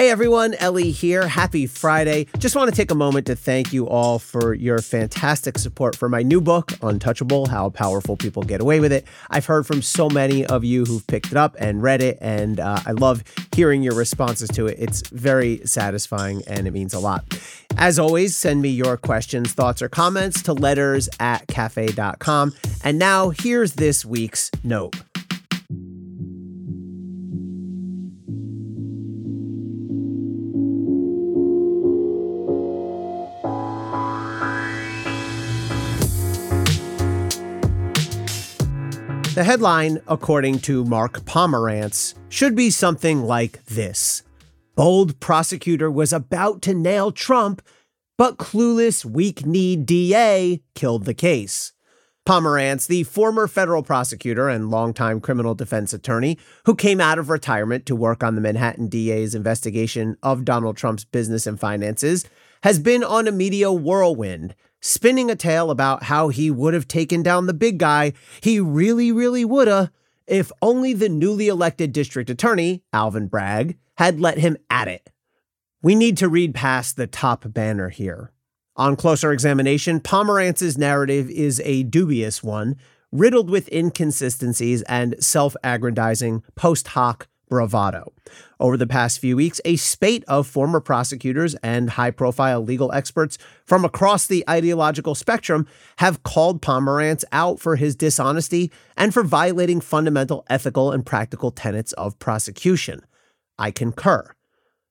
Hey everyone, Elie here. Happy Friday. Just want to take a moment to thank you all for your fantastic support for my new book, Untouchable How Powerful People Get Away with It. I've heard from so many of you who've picked it up and read it, and uh, I love hearing your responses to it. It's very satisfying and it means a lot. As always, send me your questions, thoughts, or comments to letters at cafe.com. And now here's this week's note. The headline, according to Mark Pomerantz, should be something like this Bold prosecutor was about to nail Trump, but clueless, weak kneed DA killed the case. Pomerantz, the former federal prosecutor and longtime criminal defense attorney who came out of retirement to work on the Manhattan DA's investigation of Donald Trump's business and finances, has been on a media whirlwind spinning a tale about how he would have taken down the big guy. He really, really woulda if only the newly elected district attorney, Alvin Bragg, had let him at it. We need to read past the top banner here. On closer examination, Pomerantz's narrative is a dubious one, riddled with inconsistencies and self aggrandizing post hoc bravado. Over the past few weeks, a spate of former prosecutors and high profile legal experts from across the ideological spectrum have called Pomerantz out for his dishonesty and for violating fundamental ethical and practical tenets of prosecution. I concur.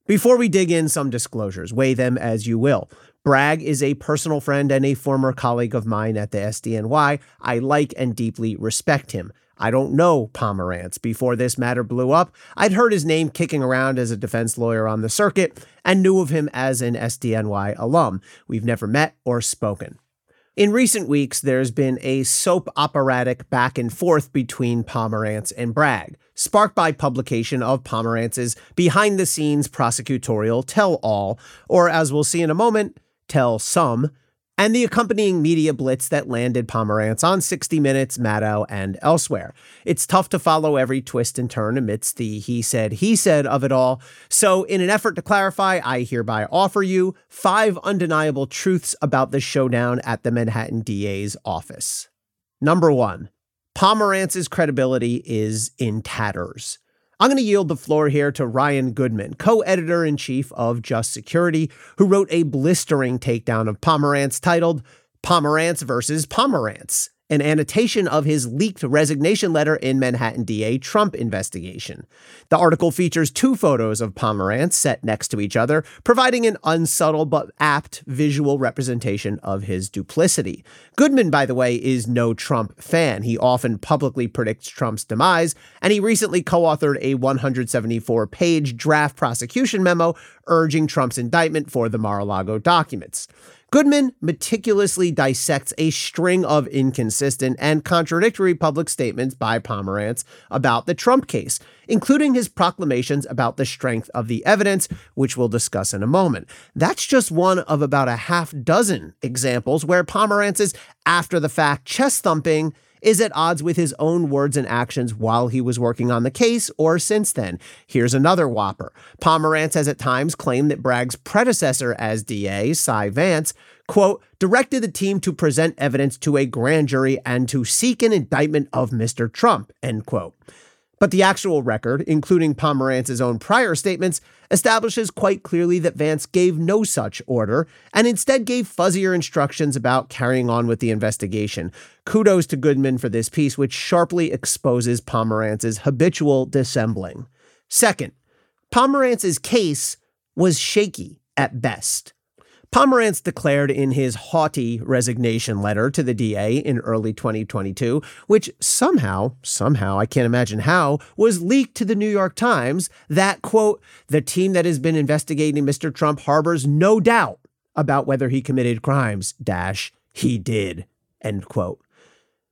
Before we dig in, some disclosures, weigh them as you will. Bragg is a personal friend and a former colleague of mine at the SDNY. I like and deeply respect him. I don't know Pomerantz. Before this matter blew up, I'd heard his name kicking around as a defense lawyer on the circuit and knew of him as an SDNY alum. We've never met or spoken. In recent weeks, there's been a soap operatic back and forth between Pomerantz and Bragg, sparked by publication of Pomerantz's behind the scenes prosecutorial tell all, or as we'll see in a moment, tell some, and the accompanying media blitz that landed Pomerantz on 60 Minutes, Maddow, and elsewhere. It's tough to follow every twist and turn amidst the he said, he said of it all. So, in an effort to clarify, I hereby offer you five undeniable truths about the showdown at the Manhattan DA's office. Number one, Pomerantz's credibility is in tatters. I'm going to yield the floor here to Ryan Goodman, co editor in chief of Just Security, who wrote a blistering takedown of Pomerantz titled Pomerantz versus Pomerantz an annotation of his leaked resignation letter in Manhattan DA Trump investigation. The article features two photos of Pomerantz set next to each other, providing an unsubtle but apt visual representation of his duplicity. Goodman, by the way, is no Trump fan. He often publicly predicts Trump's demise, and he recently co authored a 174 page draft prosecution memo urging Trump's indictment for the Mar a Lago documents. Goodman meticulously dissects a string of inconsistent and contradictory public statements by Pomerantz about the Trump case, including his proclamations about the strength of the evidence, which we'll discuss in a moment. That's just one of about a half dozen examples where Pomerantz's after the fact chest thumping is at odds with his own words and actions while he was working on the case or since then. Here's another whopper. Pomerantz has at times claimed that Bragg's predecessor as DA, Cy Vance, quote, directed the team to present evidence to a grand jury and to seek an indictment of Mr. Trump, end quote. But the actual record, including Pomerantz's own prior statements, establishes quite clearly that Vance gave no such order and instead gave fuzzier instructions about carrying on with the investigation. Kudos to Goodman for this piece, which sharply exposes Pomerantz's habitual dissembling. Second, Pomerantz's case was shaky at best. Pomerantz declared in his haughty resignation letter to the DA in early 2022, which somehow, somehow, I can't imagine how, was leaked to the New York Times, that, quote, the team that has been investigating Mr. Trump harbors no doubt about whether he committed crimes, dash, he did, end quote.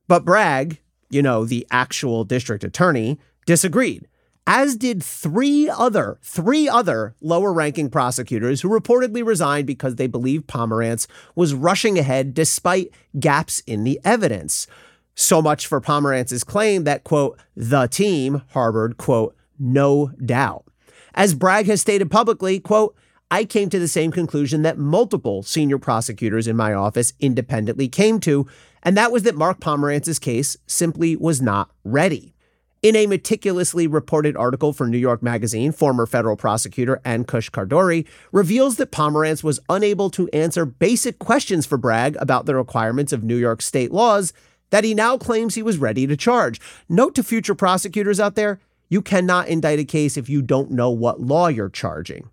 But Bragg, you know, the actual district attorney, disagreed as did three other, three other lower ranking prosecutors who reportedly resigned because they believed Pomerantz was rushing ahead despite gaps in the evidence. So much for Pomerantz's claim that, quote, the team harbored, quote, no doubt. As Bragg has stated publicly, quote, I came to the same conclusion that multiple senior prosecutors in my office independently came to, and that was that Mark Pomerantz's case simply was not ready. In a meticulously reported article for New York Magazine, former federal prosecutor Ankush Khardori reveals that Pomerantz was unable to answer basic questions for Bragg about the requirements of New York state laws that he now claims he was ready to charge. Note to future prosecutors out there you cannot indict a case if you don't know what law you're charging.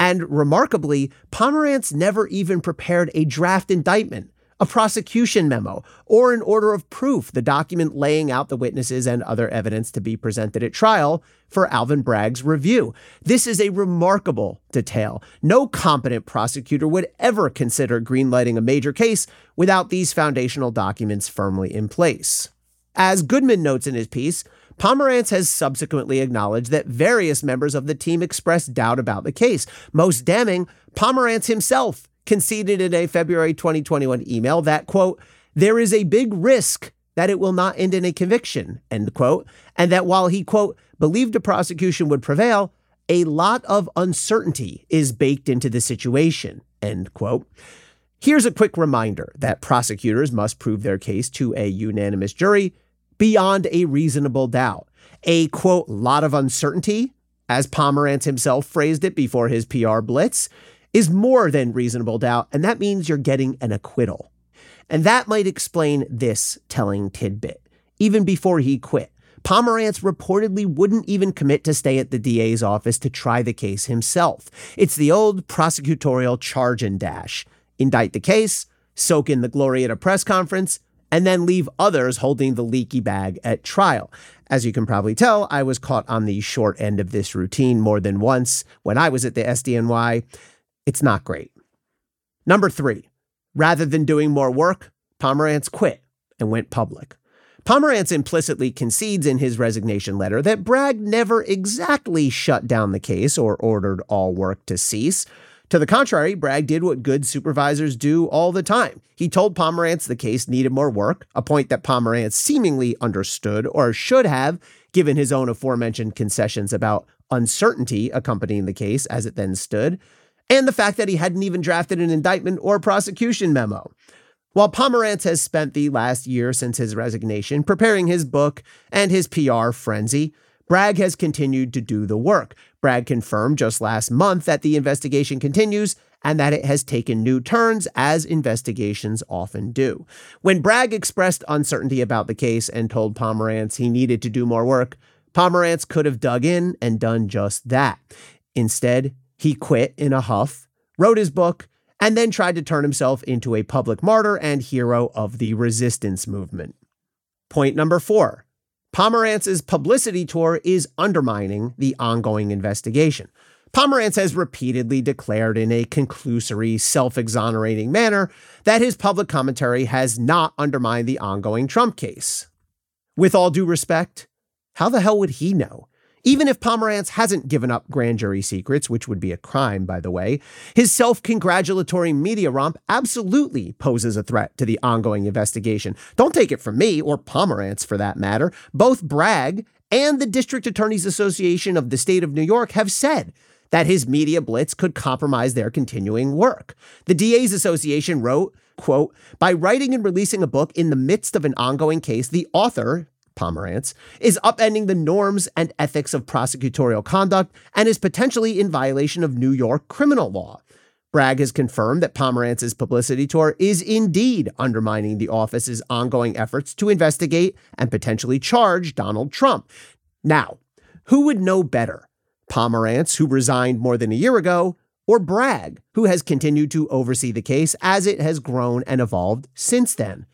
And remarkably, Pomerantz never even prepared a draft indictment a prosecution memo, or an order of proof, the document laying out the witnesses and other evidence to be presented at trial for Alvin Bragg's review. This is a remarkable detail. No competent prosecutor would ever consider greenlighting a major case without these foundational documents firmly in place. As Goodman notes in his piece, Pomerantz has subsequently acknowledged that various members of the team expressed doubt about the case. Most damning, Pomerantz himself conceded in a February 2021 email that, quote, there is a big risk that it will not end in a conviction, end quote, and that while he, quote, believed a prosecution would prevail, a lot of uncertainty is baked into the situation, end quote. Here's a quick reminder that prosecutors must prove their case to a unanimous jury beyond a reasonable doubt. A quote, lot of uncertainty, as Pomerantz himself phrased it before his PR blitz, is more than reasonable doubt, and that means you're getting an acquittal. And that might explain this telling tidbit. Even before he quit, Pomerantz reportedly wouldn't even commit to stay at the DA's office to try the case himself. It's the old prosecutorial charge and dash. Indict the case, soak in the glory at a press conference, and then leave others holding the leaky bag at trial. As you can probably tell, I was caught on the short end of this routine more than once when I was at the SDNY. It's not great. Number three, rather than doing more work, Pomerantz quit and went public. Pomerantz implicitly concedes in his resignation letter that Bragg never exactly shut down the case or ordered all work to cease. To the contrary, Bragg did what good supervisors do all the time. He told Pomerantz the case needed more work, a point that Pomerantz seemingly understood or should have, given his own aforementioned concessions about uncertainty accompanying the case as it then stood and the fact that he hadn't even drafted an indictment or prosecution memo. While Pomerantz has spent the last year since his resignation preparing his book and his PR frenzy, Bragg has continued to do the work. Bragg confirmed just last month that the investigation continues and that it has taken new turns, as investigations often do. When Bragg expressed uncertainty about the case and told Pomerantz he needed to do more work, Pomerantz could have dug in and done just that. Instead, he quit in a huff, wrote his book, and then tried to turn himself into a public martyr and hero of the resistance movement. Point number four Pomerantz's publicity tour is undermining the ongoing investigation. Pomerantz has repeatedly declared in a conclusory, self exonerating manner that his public commentary has not undermined the ongoing Trump case. With all due respect, how the hell would he know? Even if Pomerantz hasn't given up grand jury secrets, which would be a crime, by the way, his self congratulatory media romp absolutely poses a threat to the ongoing investigation. Don't take it from me, or Pomerantz for that matter. Both Bragg and the District Attorneys Association of the state of New York have said that his media blitz could compromise their continuing work. The DA's Association wrote, quote, by writing and releasing a book in the midst of an ongoing case, the author, Pomerantz, is upending the norms and ethics of prosecutorial conduct and is potentially in violation of New York criminal law. Bragg has confirmed that Pomerantz's publicity tour is indeed undermining the office's ongoing efforts to investigate and potentially charge Donald Trump. Now, who would know better? Pomerantz, who resigned more than a year ago, or Bragg, who has continued to oversee the case as it has grown and evolved since then.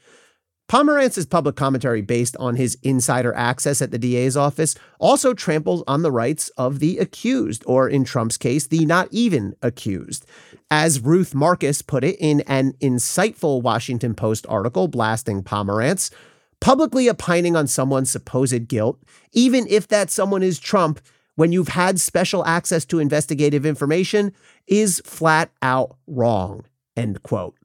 Pomerantz's public commentary based on his insider access at the DA's office also tramples on the rights of the accused, or in Trump's case, the not even accused. As Ruth Marcus put it in an insightful Washington Post article blasting Pomerantz, publicly opining on someone's supposed guilt, even if that someone is Trump, when you've had special access to investigative information, is flat out wrong. End quote.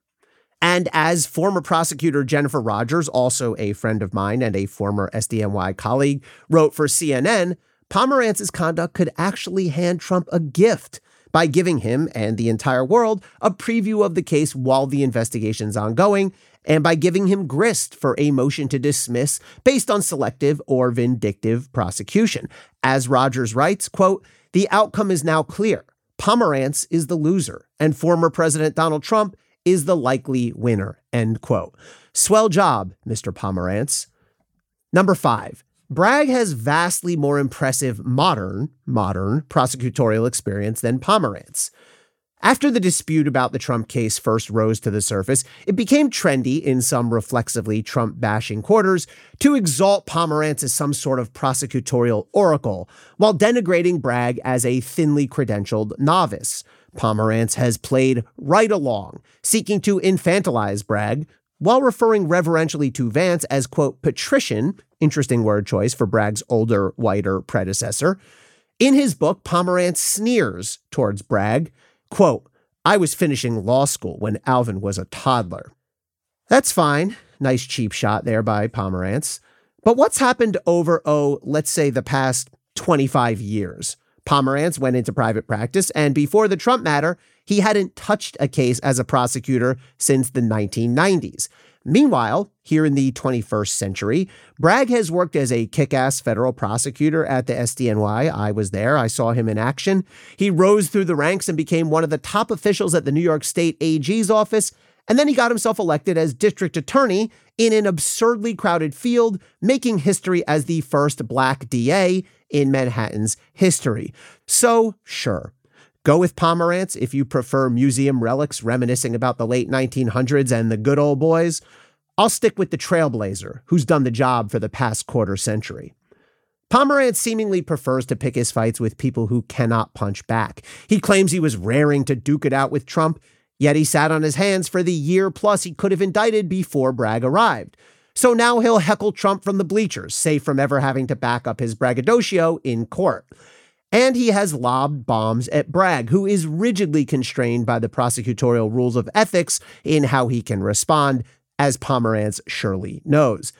And as former prosecutor Jennifer Rogers, also a friend of mine and a former SDNY colleague, wrote for CNN, Pomerantz's conduct could actually hand Trump a gift by giving him and the entire world a preview of the case while the investigation's ongoing, and by giving him grist for a motion to dismiss based on selective or vindictive prosecution. As Rogers writes, quote, the outcome is now clear. Pomerantz is the loser, and former President Donald Trump is the likely winner. End quote. Swell job, Mr. Pomerantz. Number five, Bragg has vastly more impressive modern, modern prosecutorial experience than Pomerantz. After the dispute about the Trump case first rose to the surface, it became trendy in some reflexively Trump bashing quarters to exalt Pomerantz as some sort of prosecutorial oracle, while denigrating Bragg as a thinly credentialed novice. Pomerantz has played right along, seeking to infantilize Bragg, while referring reverentially to Vance as, quote, patrician, interesting word choice for Bragg's older, whiter predecessor. In his book, Pomerantz sneers towards Bragg, quote, I was finishing law school when Alvin was a toddler. That's fine. Nice cheap shot there by Pomerantz. But what's happened over, oh, let's say the past 25 years? Pomerantz went into private practice, and before the Trump matter, he hadn't touched a case as a prosecutor since the 1990s. Meanwhile, here in the 21st century, Bragg has worked as a kick ass federal prosecutor at the SDNY. I was there, I saw him in action. He rose through the ranks and became one of the top officials at the New York State AG's office. And then he got himself elected as district attorney in an absurdly crowded field, making history as the first black DA in Manhattan's history. So, sure. Go with Pomerantz if you prefer museum relics reminiscing about the late 1900s and the good old boys. I'll stick with the trailblazer, who's done the job for the past quarter century. Pomerantz seemingly prefers to pick his fights with people who cannot punch back. He claims he was raring to duke it out with Trump, yet he sat on his hands for the year plus he could have indicted before Bragg arrived. So now he'll heckle Trump from the bleachers, safe from ever having to back up his braggadocio in court. And he has lobbed bombs at Bragg, who is rigidly constrained by the prosecutorial rules of ethics in how he can respond, as Pomerantz surely knows.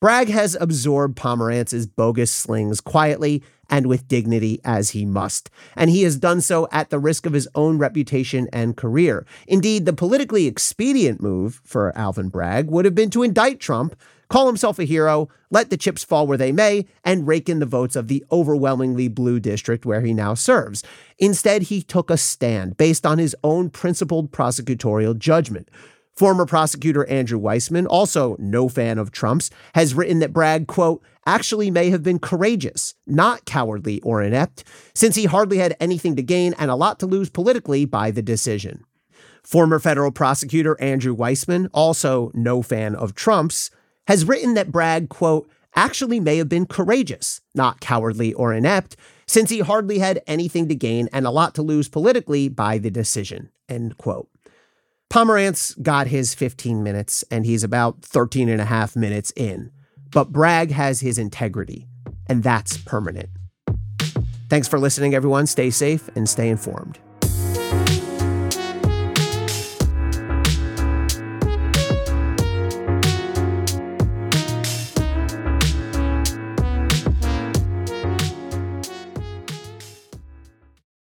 Bragg has absorbed Pomerantz's bogus slings quietly and with dignity as he must, and he has done so at the risk of his own reputation and career. Indeed, the politically expedient move for Alvin Bragg would have been to indict Trump, call himself a hero, let the chips fall where they may, and rake in the votes of the overwhelmingly blue district where he now serves. Instead, he took a stand based on his own principled prosecutorial judgment. Former prosecutor Andrew Weissmann, also no fan of Trump's, has written that Bragg, quote, actually may have been courageous, not cowardly or inept, since he hardly had anything to gain and a lot to lose politically by the decision. Former federal prosecutor Andrew Weissmann, also no fan of Trump's, has written that Bragg, quote, actually may have been courageous, not cowardly or inept, since he hardly had anything to gain and a lot to lose politically by the decision, end quote. Pomerantz got his 15 minutes and he's about 13 and a half minutes in. But Bragg has his integrity, and that's permanent. Thanks for listening, everyone. Stay safe and stay informed.